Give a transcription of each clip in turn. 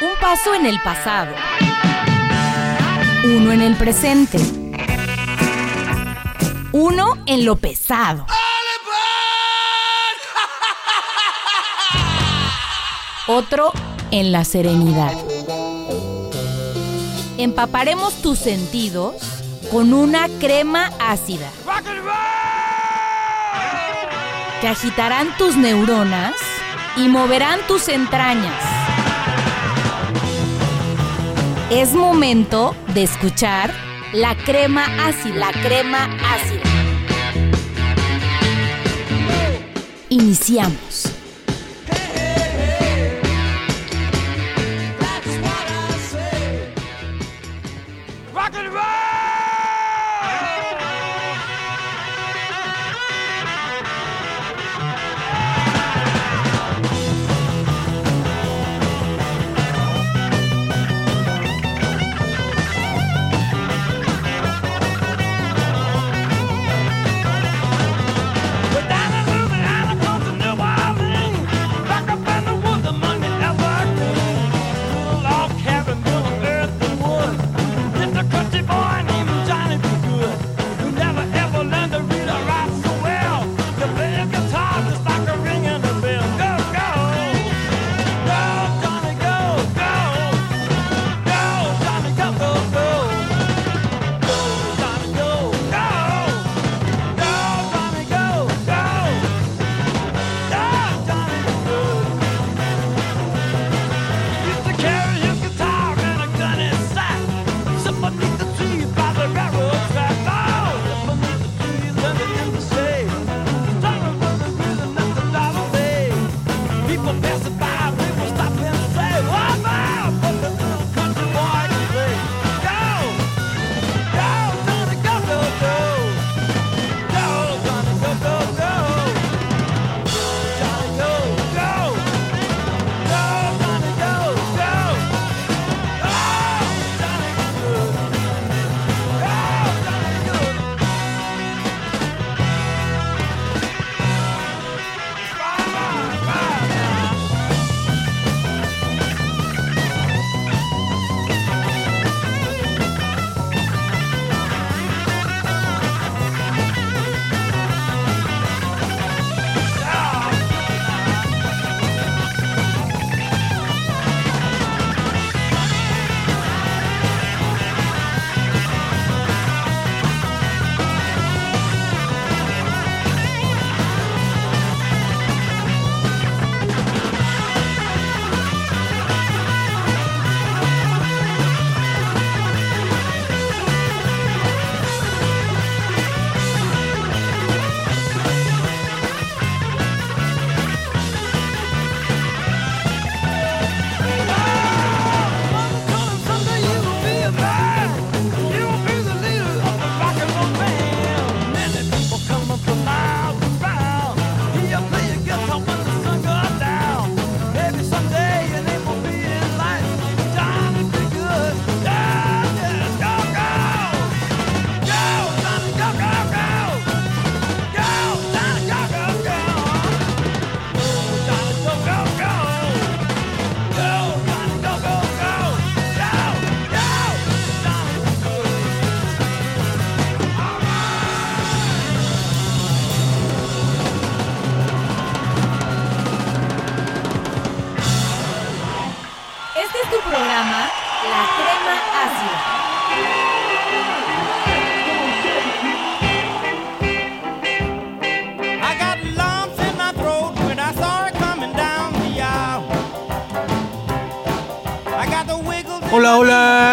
Un paso en el pasado. Uno en el presente. Uno en lo pesado. Otro en la serenidad. Empaparemos tus sentidos con una crema ácida que agitarán tus neuronas y moverán tus entrañas. Es momento de escuchar la crema ácida, la crema ácida. Iniciamos.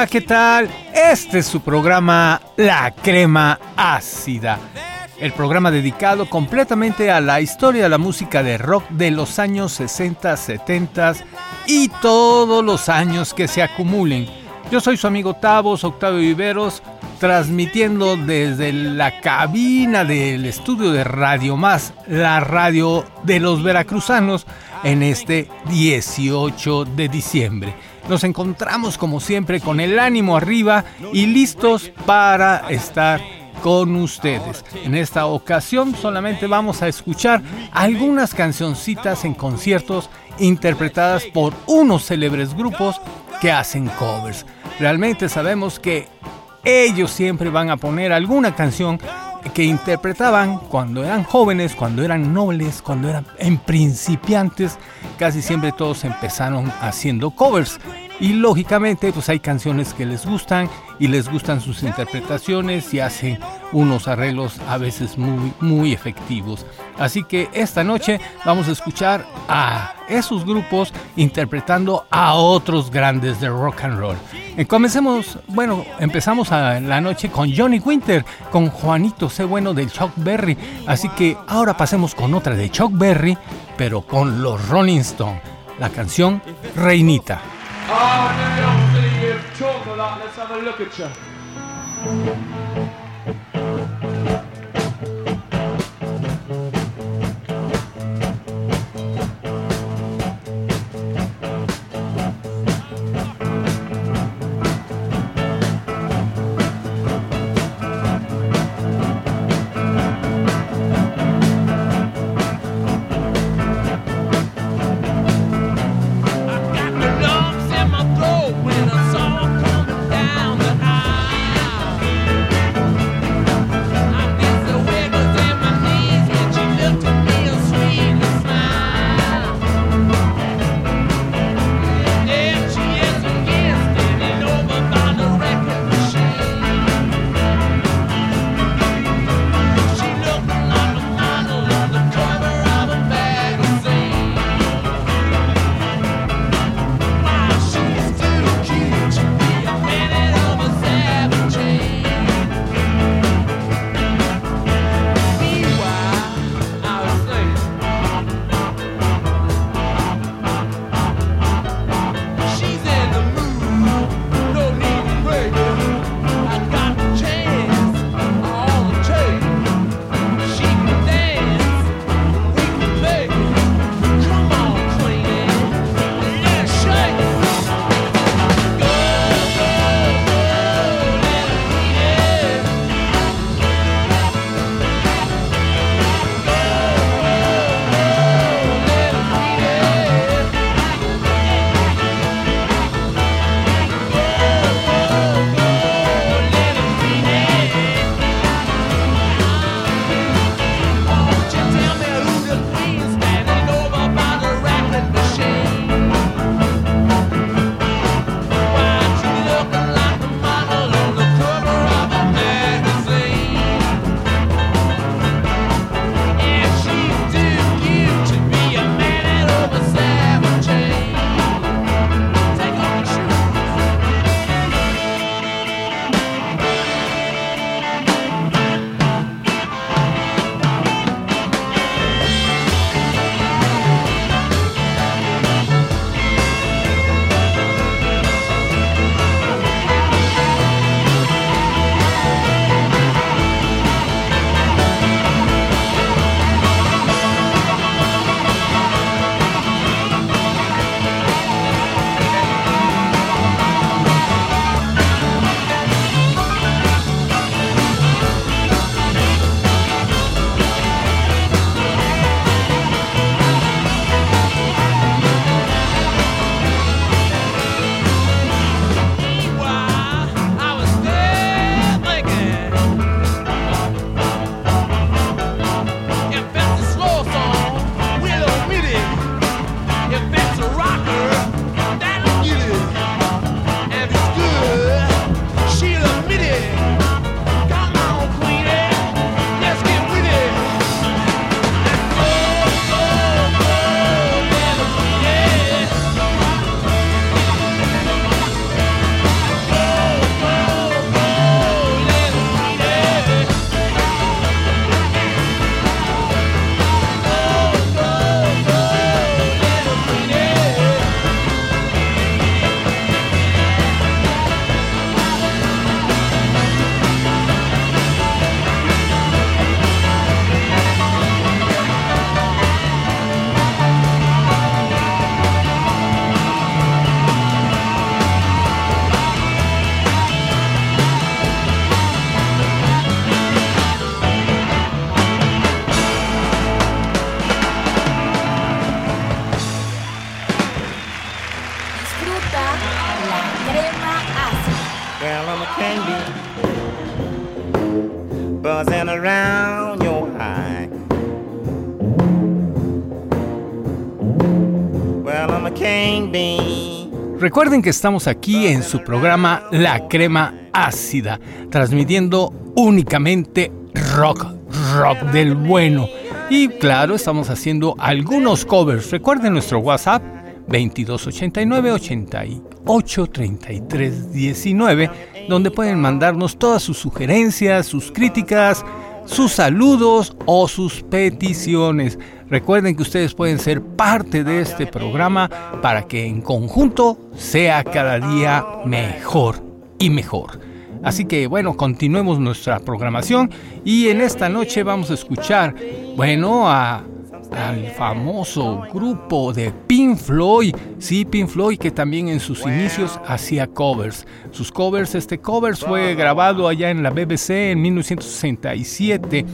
¿Qué tal? Este es su programa La Crema Ácida. El programa dedicado completamente a la historia de la música de rock de los años 60, 70 y todos los años que se acumulen. Yo soy su amigo Tavos, Octavio Viveros, transmitiendo desde la cabina del estudio de Radio Más, la radio de los veracruzanos, en este 18 de diciembre. Nos encontramos como siempre con el ánimo arriba y listos para estar con ustedes. En esta ocasión solamente vamos a escuchar algunas cancioncitas en conciertos interpretadas por unos célebres grupos que hacen covers. Realmente sabemos que ellos siempre van a poner alguna canción que interpretaban cuando eran jóvenes, cuando eran nobles, cuando eran en principiantes, casi siempre todos empezaron haciendo covers. Y lógicamente pues hay canciones que les gustan y les gustan sus interpretaciones y hacen unos arreglos a veces muy muy efectivos. Así que esta noche vamos a escuchar a esos grupos interpretando a otros grandes de rock and roll. Y comencemos, bueno, empezamos a la noche con Johnny Winter, con Juanito C. Bueno del Chuck Berry. Así que ahora pasemos con otra de Chuck Berry, pero con los Rolling Stones, la canción Reinita. Ah, oh, no, you talk a lot. Let's have a look at you. Recuerden que estamos aquí en su programa La Crema Ácida, transmitiendo únicamente rock, rock del bueno. Y claro, estamos haciendo algunos covers. Recuerden nuestro WhatsApp 2289 88 33 19, donde pueden mandarnos todas sus sugerencias, sus críticas, sus saludos o sus peticiones. Recuerden que ustedes pueden ser parte de este programa para que en conjunto sea cada día mejor y mejor. Así que bueno, continuemos nuestra programación y en esta noche vamos a escuchar, bueno, a, al famoso grupo de Pink Floyd, sí, Pink Floyd que también en sus inicios hacía covers. Sus covers, este covers fue grabado allá en la BBC en 1967,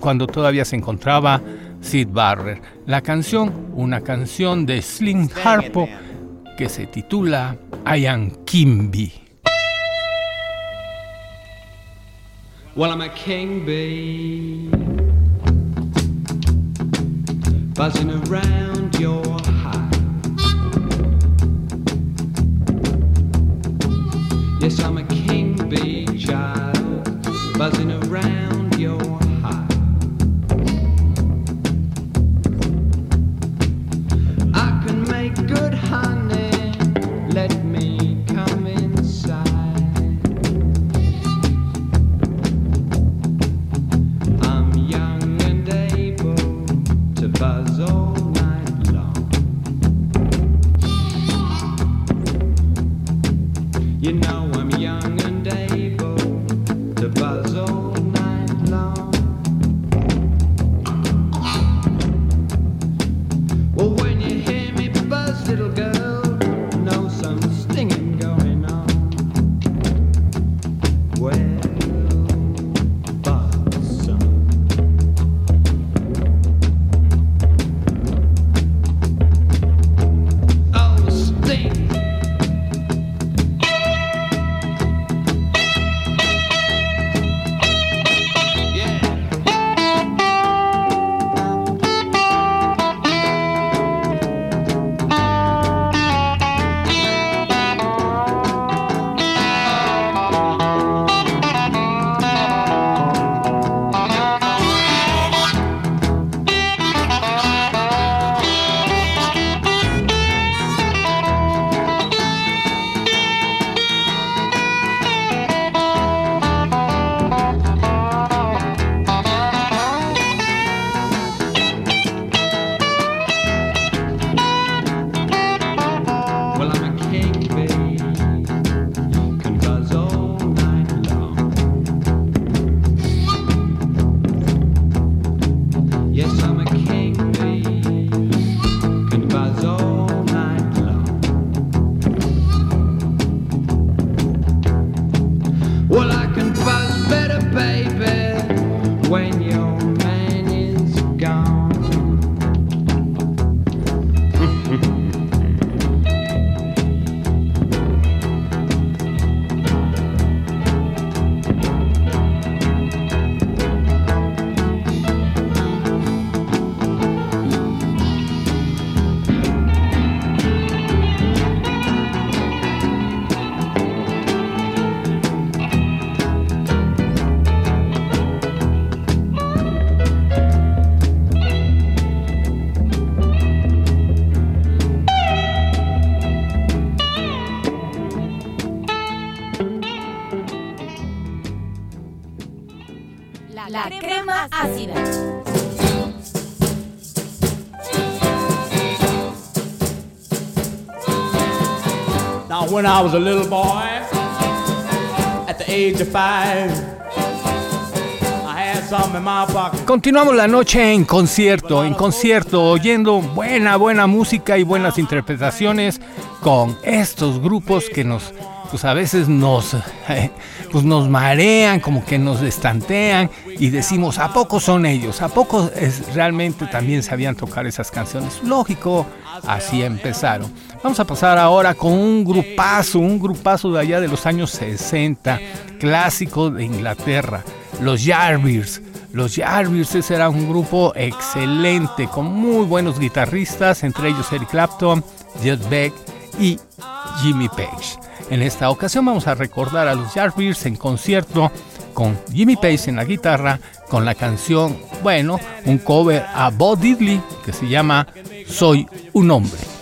cuando todavía se encontraba Sid Barrett. La canción, una canción de Slim Harpo que se titula I Am Kimby. I'm a king bee, buzzing around your hive. Yes, I'm a Now, when I was a little boy, at the age of five, I had some in my pocket. Continuamos la noche en concierto, en concierto, oyendo buena, buena música y buenas interpretaciones con estos grupos que nos, pues a veces nos, eh, pues nos marean, como que nos estantean y decimos, ¿a poco son ellos? ¿A poco es, realmente también sabían tocar esas canciones? Lógico, así empezaron. Vamos a pasar ahora con un grupazo, un grupazo de allá de los años 60, clásico de Inglaterra, los Yardbirds. Los ese era un grupo excelente, con muy buenos guitarristas, entre ellos Eric Clapton, Jeff Beck y Jimmy Page. En esta ocasión vamos a recordar a los Yardbirds en concierto con Jimmy Page en la guitarra, con la canción, bueno, un cover a Bob Diddley que se llama Soy un hombre.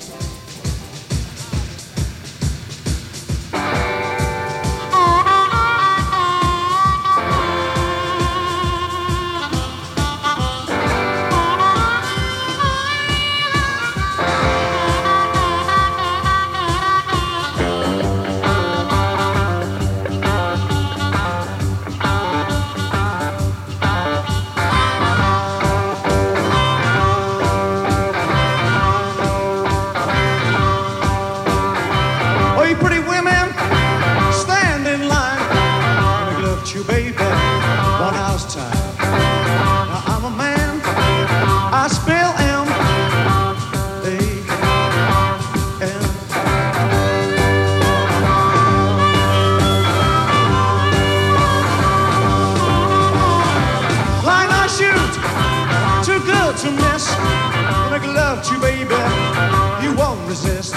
Make love to you, baby, you won't resist.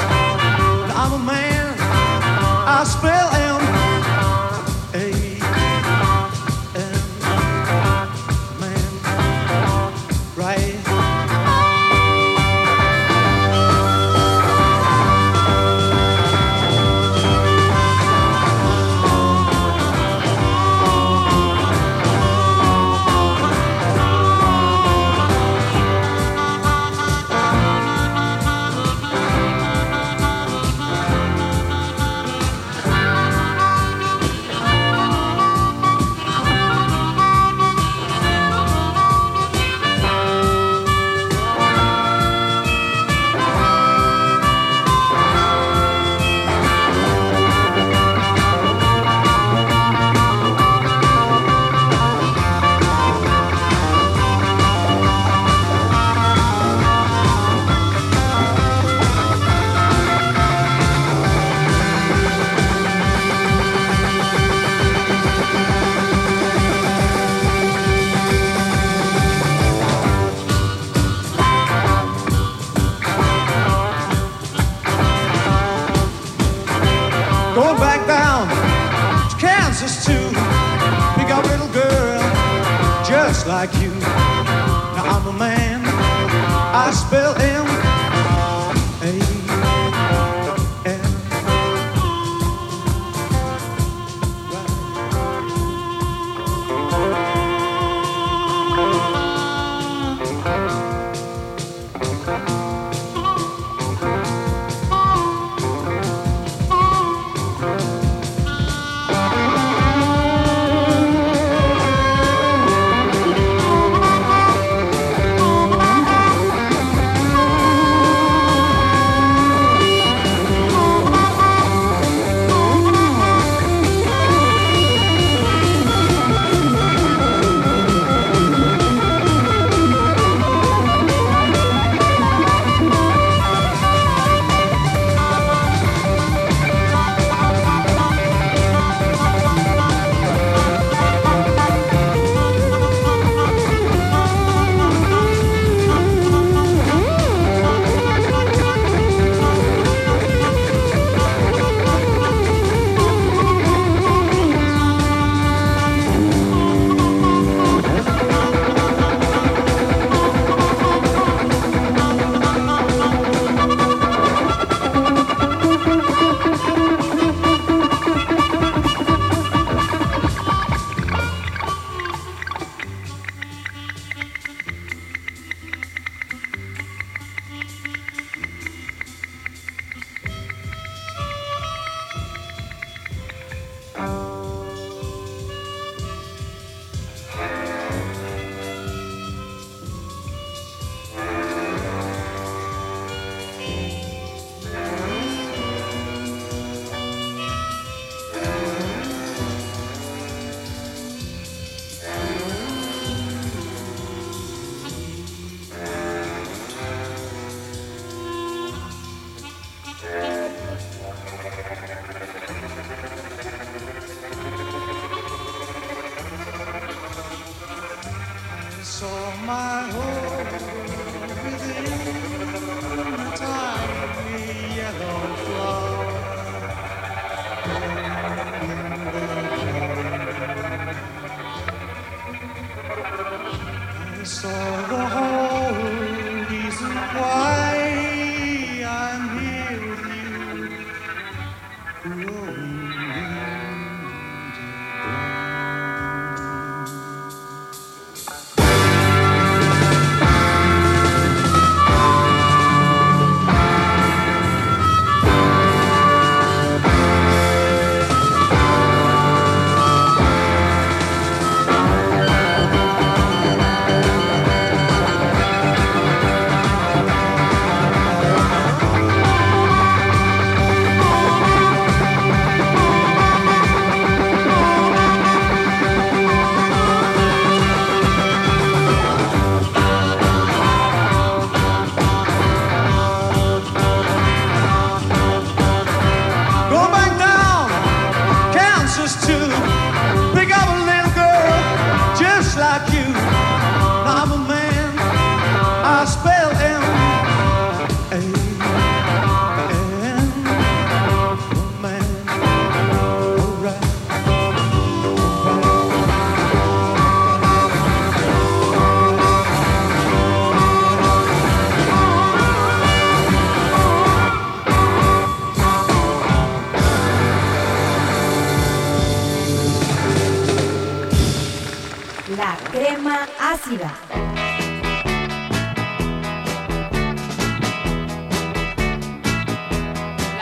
Ácida.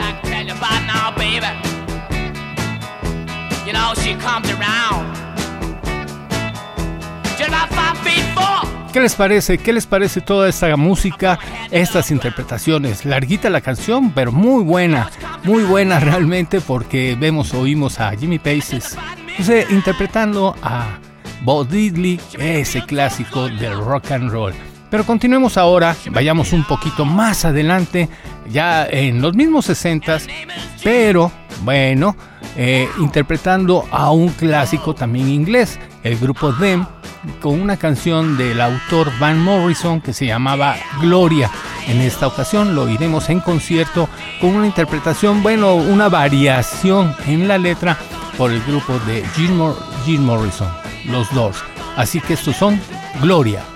like tell you about now, baby. You know, she comes around. Just about five feet four. ¿Qué les parece? ¿Qué les parece toda esta música, estas interpretaciones? Larguita la canción, pero muy buena, muy buena realmente porque vemos, oímos a Jimmy Paces pues, eh, interpretando a Bo Diddley, ese clásico del rock and roll. Pero continuemos ahora, vayamos un poquito más adelante, ya en los mismos 60 pero bueno, eh, interpretando a un clásico también inglés, el grupo Them, con una canción del autor Van Morrison que se llamaba Gloria. En esta ocasión lo iremos en concierto con una interpretación, bueno, una variación en la letra por el grupo de Jim, Mor- Jim Morrison, los Doors. Así que estos son Gloria.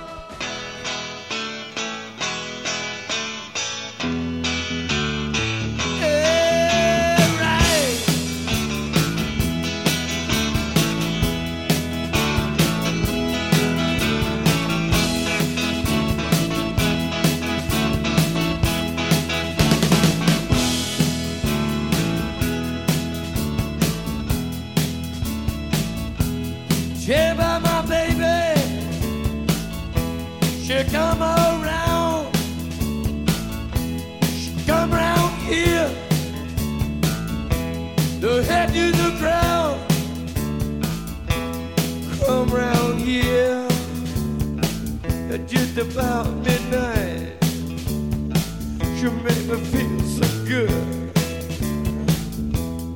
Come around here. At just about midnight. She make me feel so good.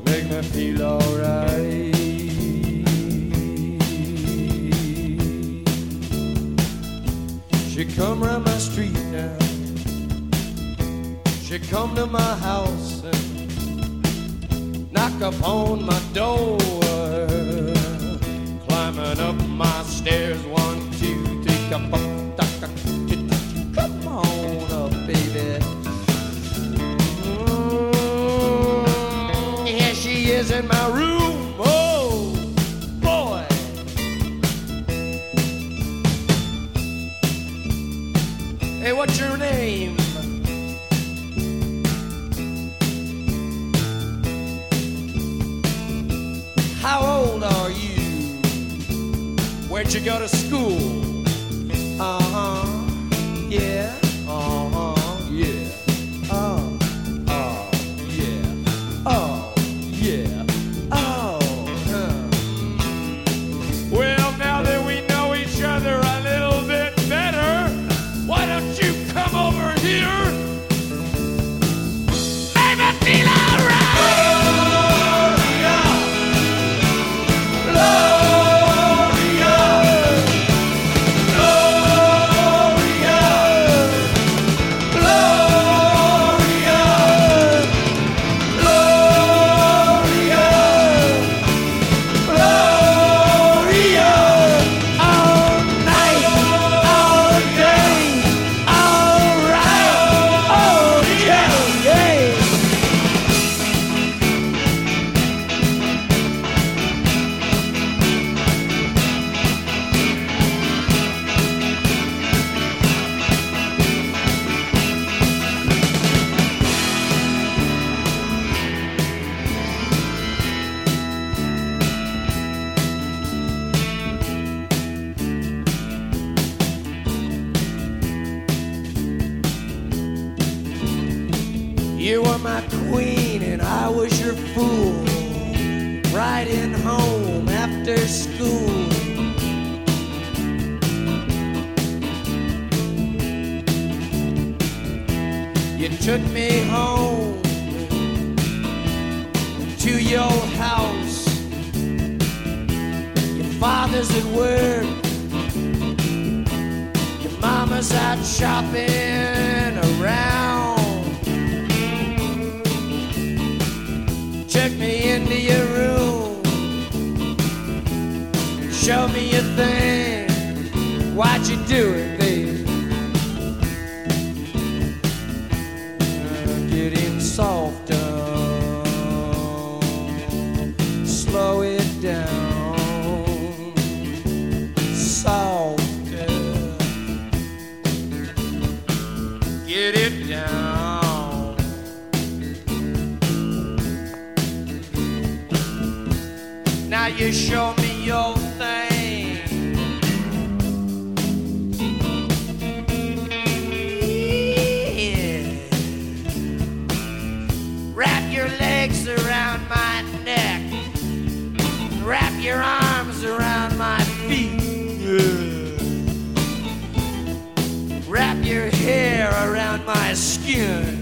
Make me feel alright. She come round my street now. She come to my house and knock upon my door. Climbing up my stairs, one, two, three, you go Wrap your legs around my neck. Wrap your arms around my feet. Wrap your hair around my skin.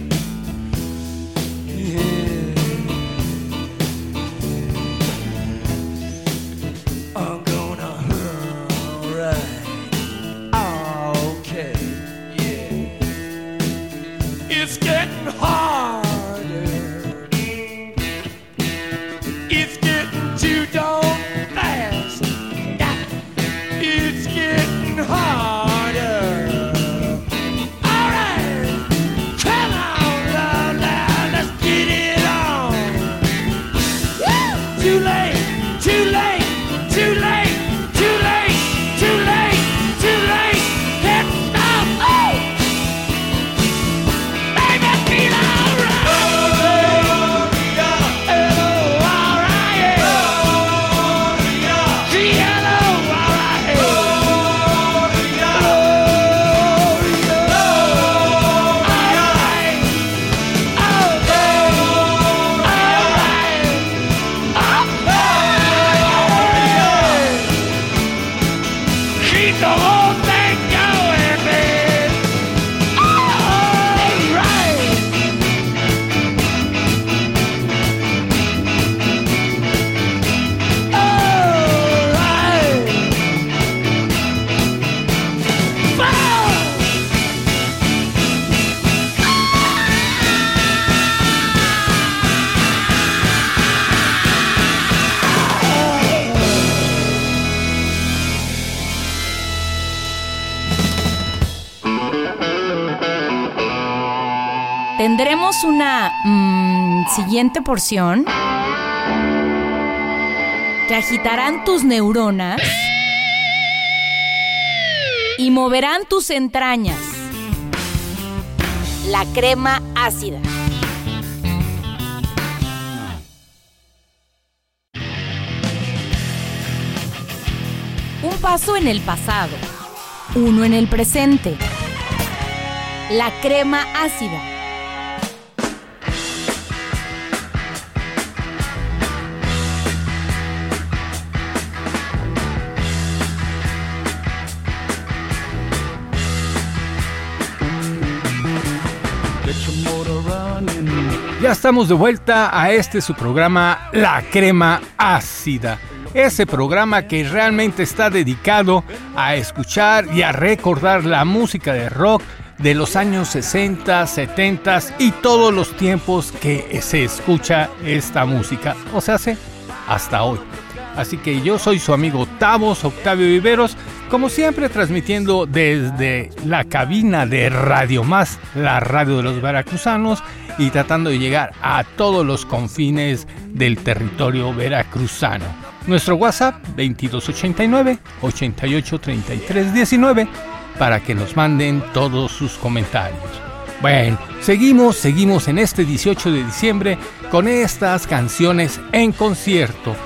Tendremos una mm, siguiente porción que agitarán tus neuronas y moverán tus entrañas. La crema ácida. Un paso en el pasado, uno en el presente. La crema ácida. Estamos de vuelta a este su programa La Crema Ácida. Ese programa que realmente está dedicado a escuchar y a recordar la música de rock de los años 60, 70 y todos los tiempos que se escucha esta música. O sea, hace hasta hoy. Así que yo soy su amigo Tavos Octavio Viveros, como siempre transmitiendo desde la cabina de Radio Más, la radio de los veracruzanos, y tratando de llegar a todos los confines del territorio veracruzano. Nuestro WhatsApp 2289 883319 para que nos manden todos sus comentarios. Bueno, seguimos, seguimos en este 18 de diciembre con estas canciones en concierto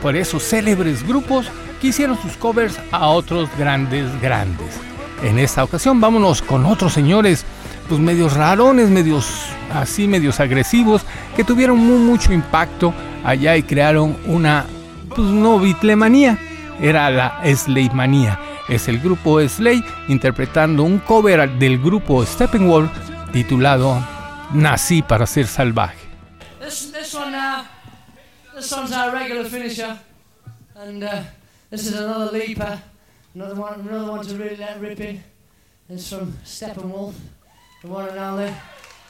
por esos célebres grupos que hicieron sus covers a otros grandes, grandes. En esta ocasión vámonos con otros señores, pues medios rarones, medios así, medios agresivos, que tuvieron muy, mucho impacto allá y crearon una pues no Beatlemanía, era la Slade Es el grupo Slade interpretando un cover del grupo Steppenwolf titulado Nací para ser salvaje. This, this one now, this one's our regular finisher, and uh, this is another leaper, another one, another one to really let rip in. It's from Steppenwolf, the one and only,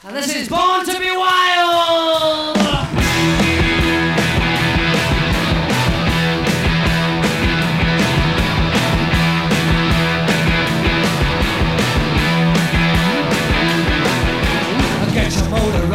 and this is Born to Be Wild. Get your motor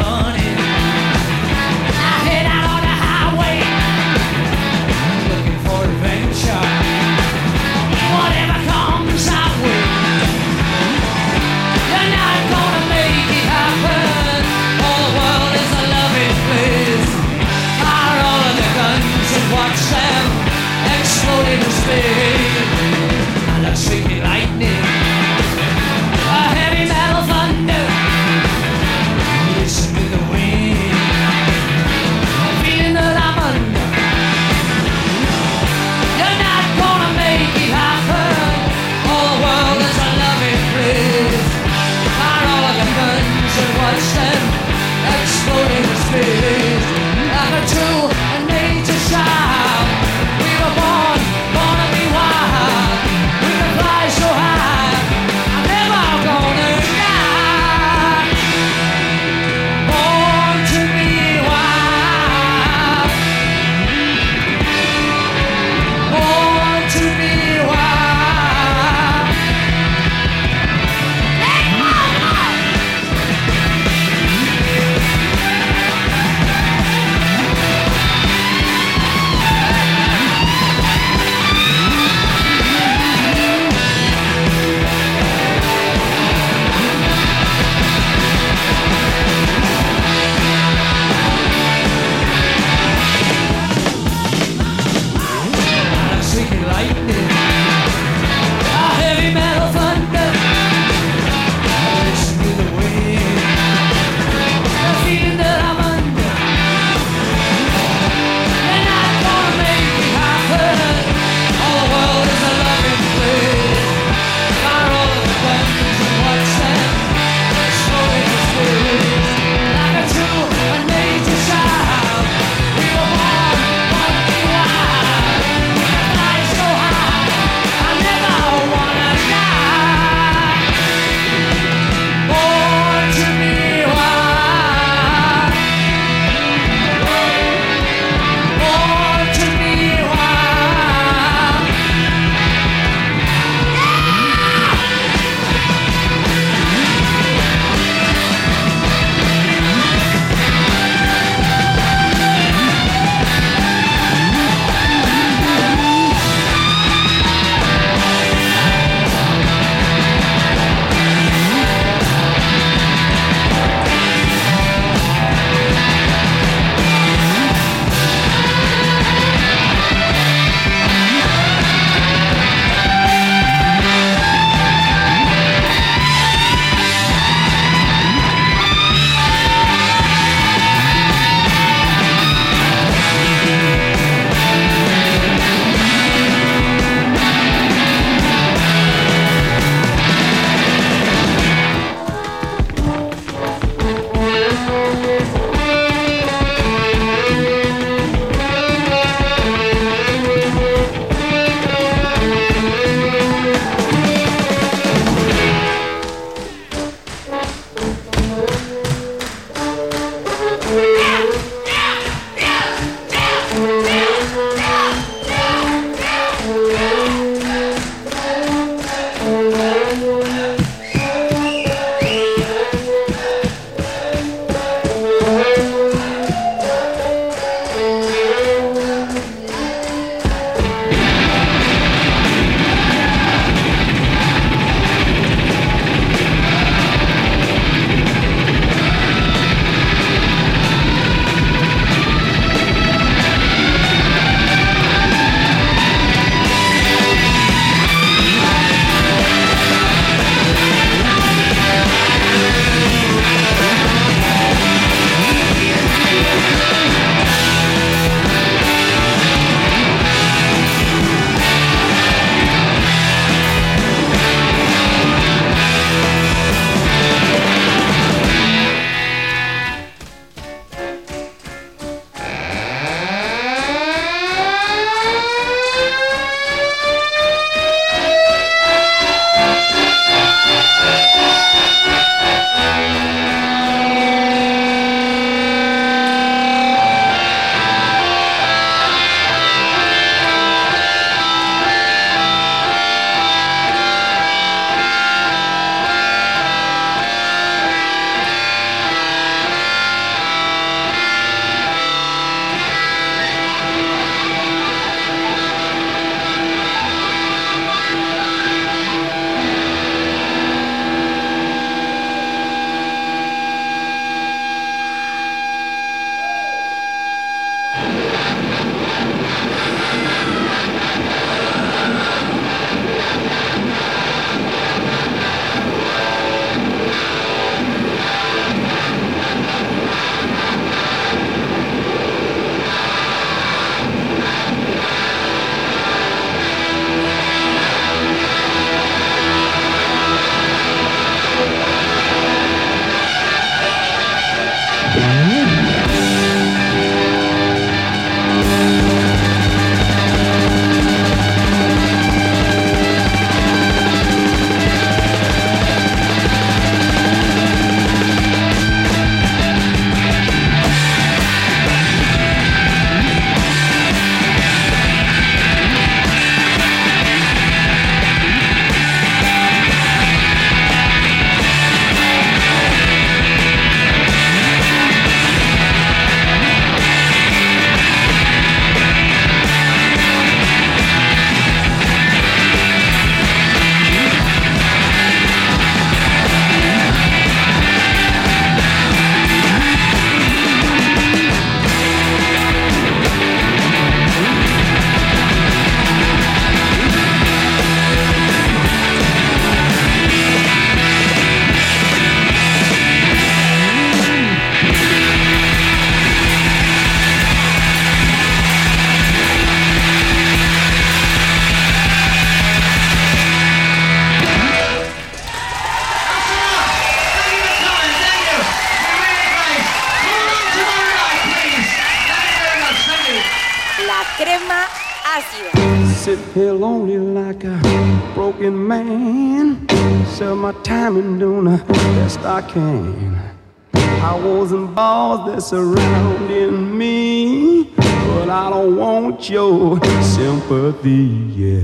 surrounding me, but I don't want your sympathy.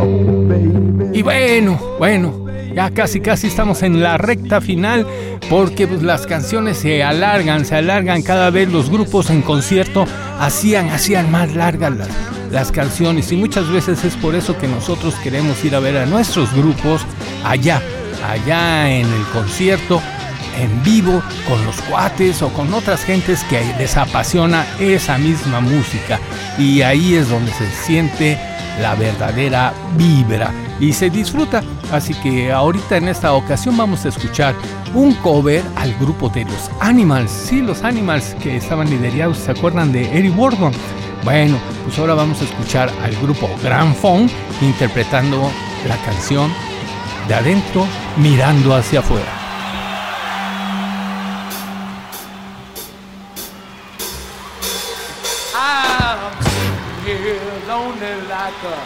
Oh, baby. Y bueno, bueno, ya casi casi estamos en la recta final porque pues, las canciones se alargan, se alargan cada vez los grupos en concierto hacían, hacían más largas las, las canciones y muchas veces es por eso que nosotros queremos ir a ver a nuestros grupos allá, allá en el concierto en vivo con los cuates o con otras gentes que les apasiona esa misma música y ahí es donde se siente la verdadera vibra y se disfruta. Así que ahorita en esta ocasión vamos a escuchar un cover al grupo de los Animals. Sí, los Animals que estaban liderados, ¿se acuerdan de Eric Burdon? Bueno, pues ahora vamos a escuchar al grupo Grand Funk interpretando la canción de adentro mirando hacia afuera. Like a,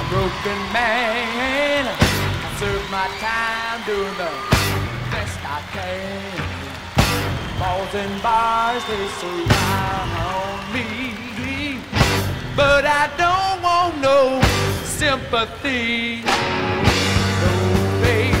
a broken man. I serve my time doing the best I can. Balls and bars, they surround me. But I don't want no sympathy. No, baby.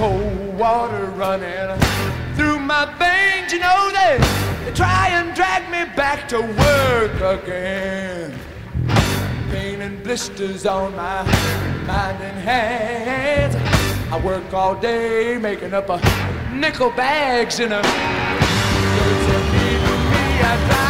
Cold water running through my veins. You know they, they try and drag me back to work again. Pain and blisters on my mind and hands. I work all day making up a nickel bags in a to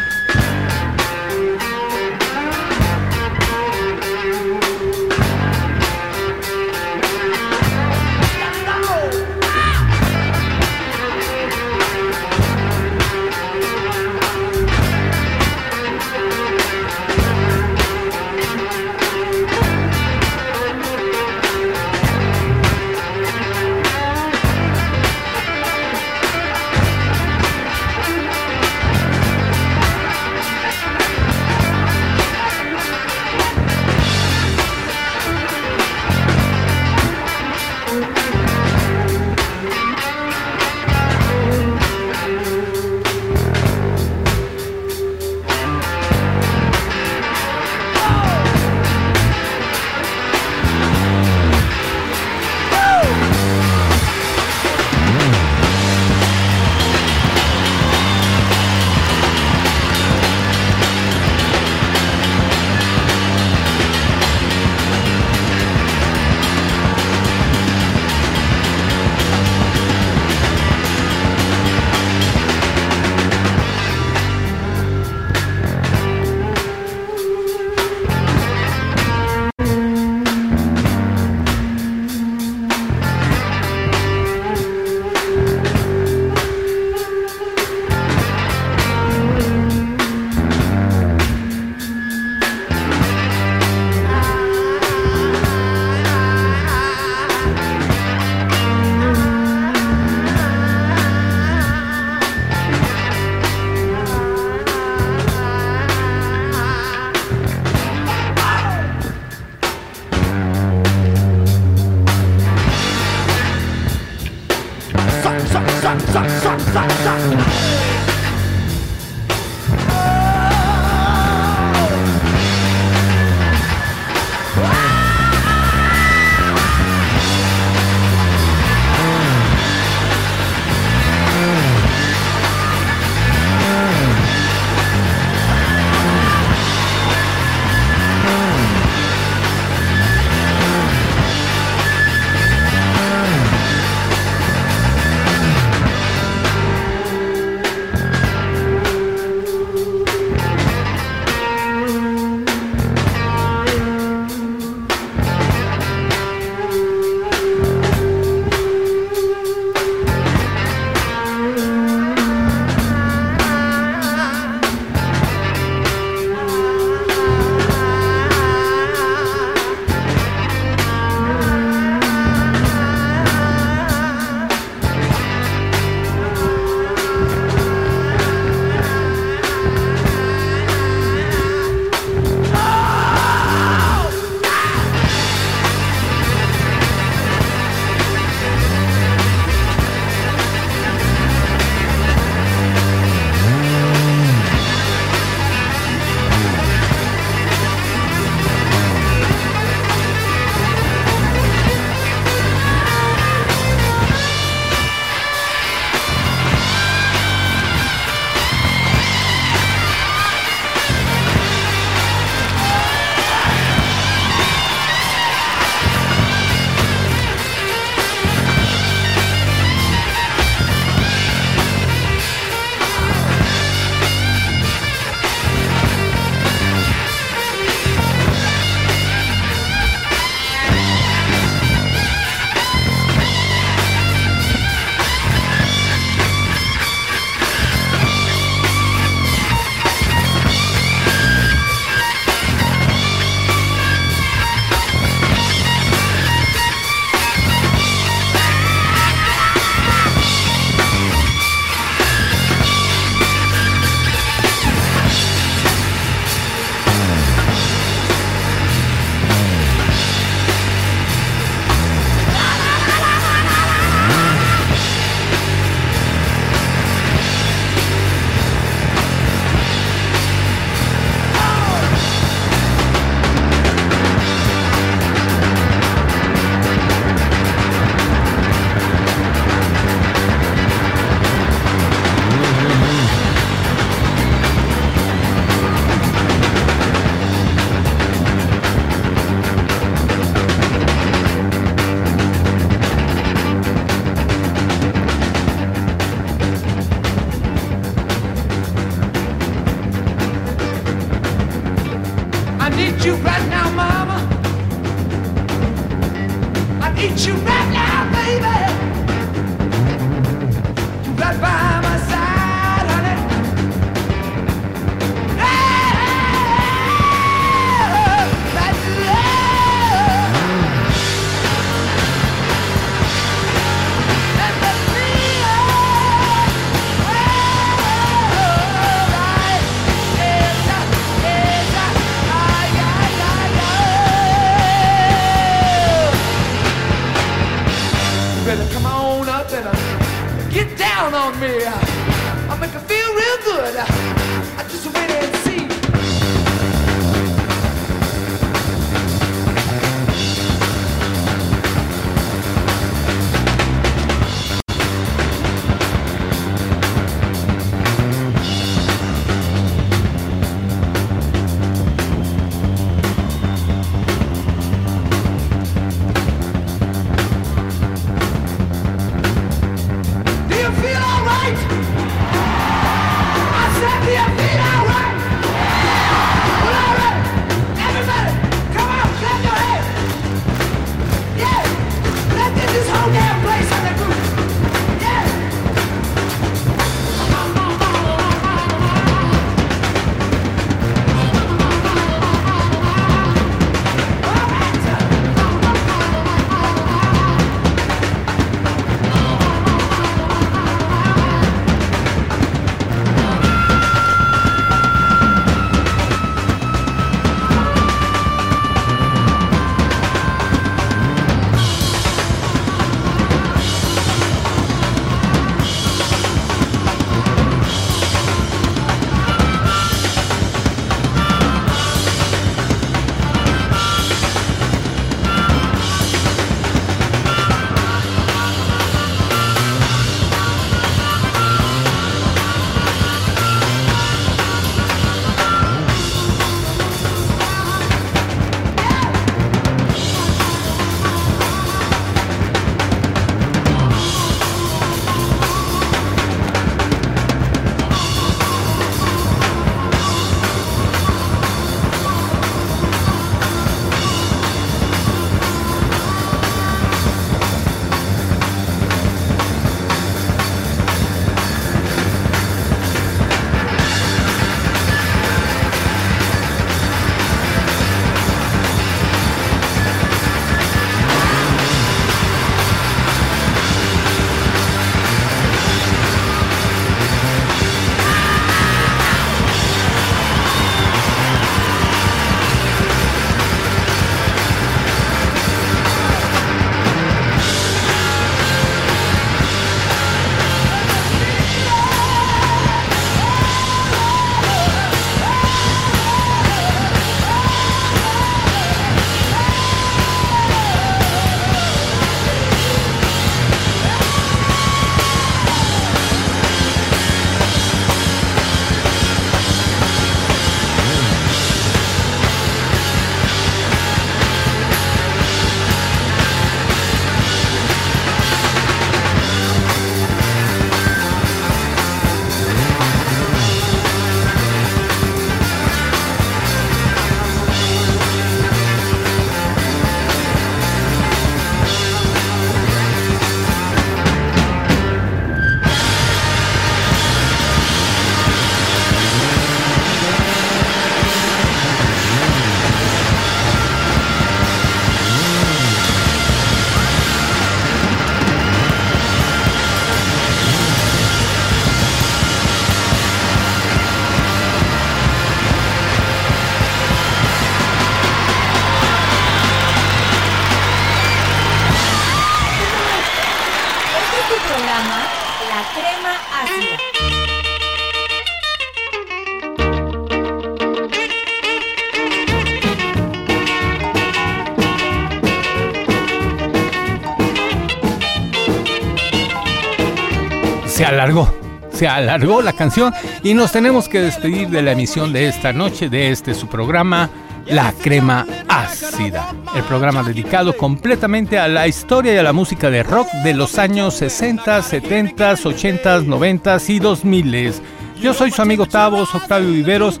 Se alargó, se alargó la canción y nos tenemos que despedir de la emisión de esta noche de este su programa La Crema Ácida, el programa dedicado completamente a la historia y a la música de rock de los años 60, 70, 80, 90 y 2000. Yo soy su amigo Tavos, Octavio Viveros,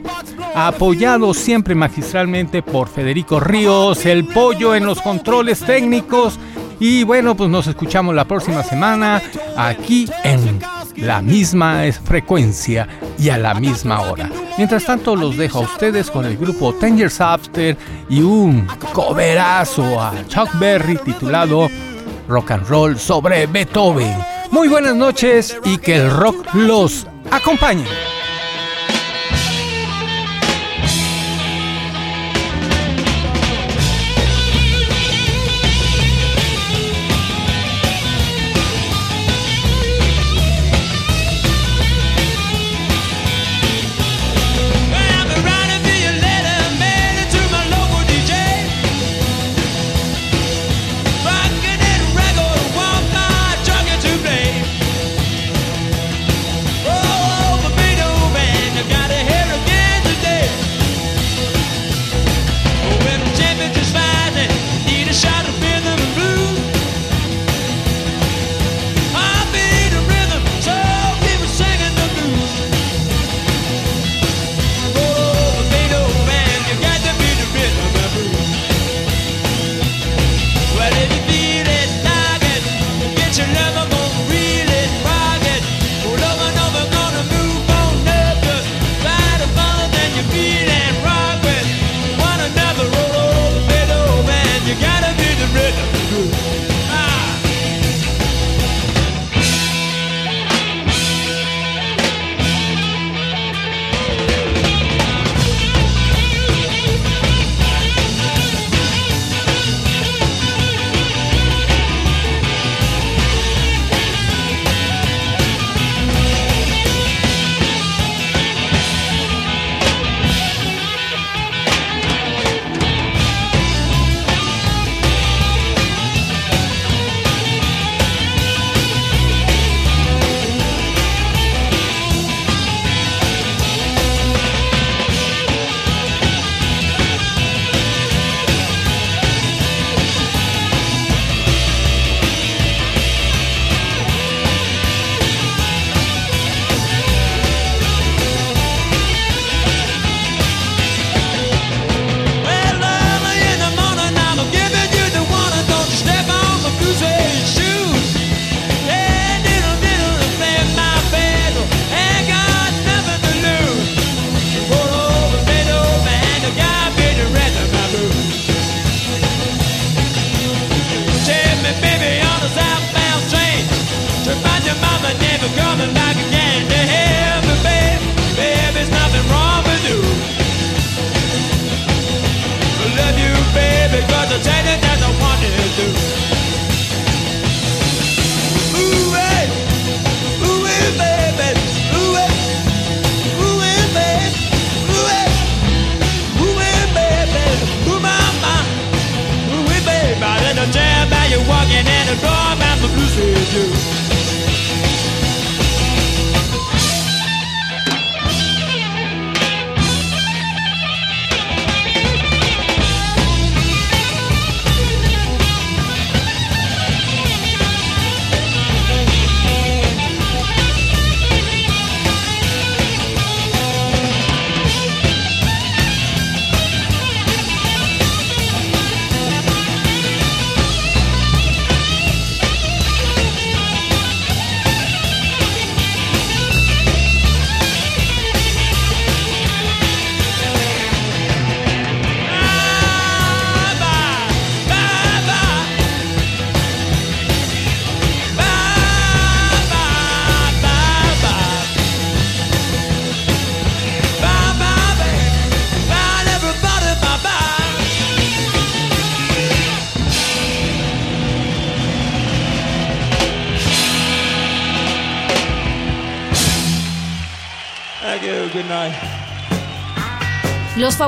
apoyado siempre magistralmente por Federico Ríos, el pollo en los controles técnicos. Y bueno, pues nos escuchamos la próxima semana aquí en la misma frecuencia y a la misma hora. Mientras tanto, los dejo a ustedes con el grupo Ten Years After y un coverazo a Chuck Berry titulado Rock and Roll sobre Beethoven. Muy buenas noches y que el rock los acompañe. Do.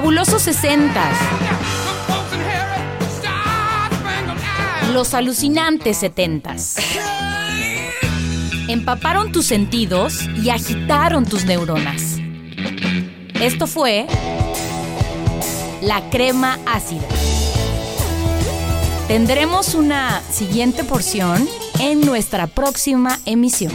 Fabulosos 60 Los alucinantes 70 Empaparon tus sentidos y agitaron tus neuronas. Esto fue la crema ácida. Tendremos una siguiente porción en nuestra próxima emisión.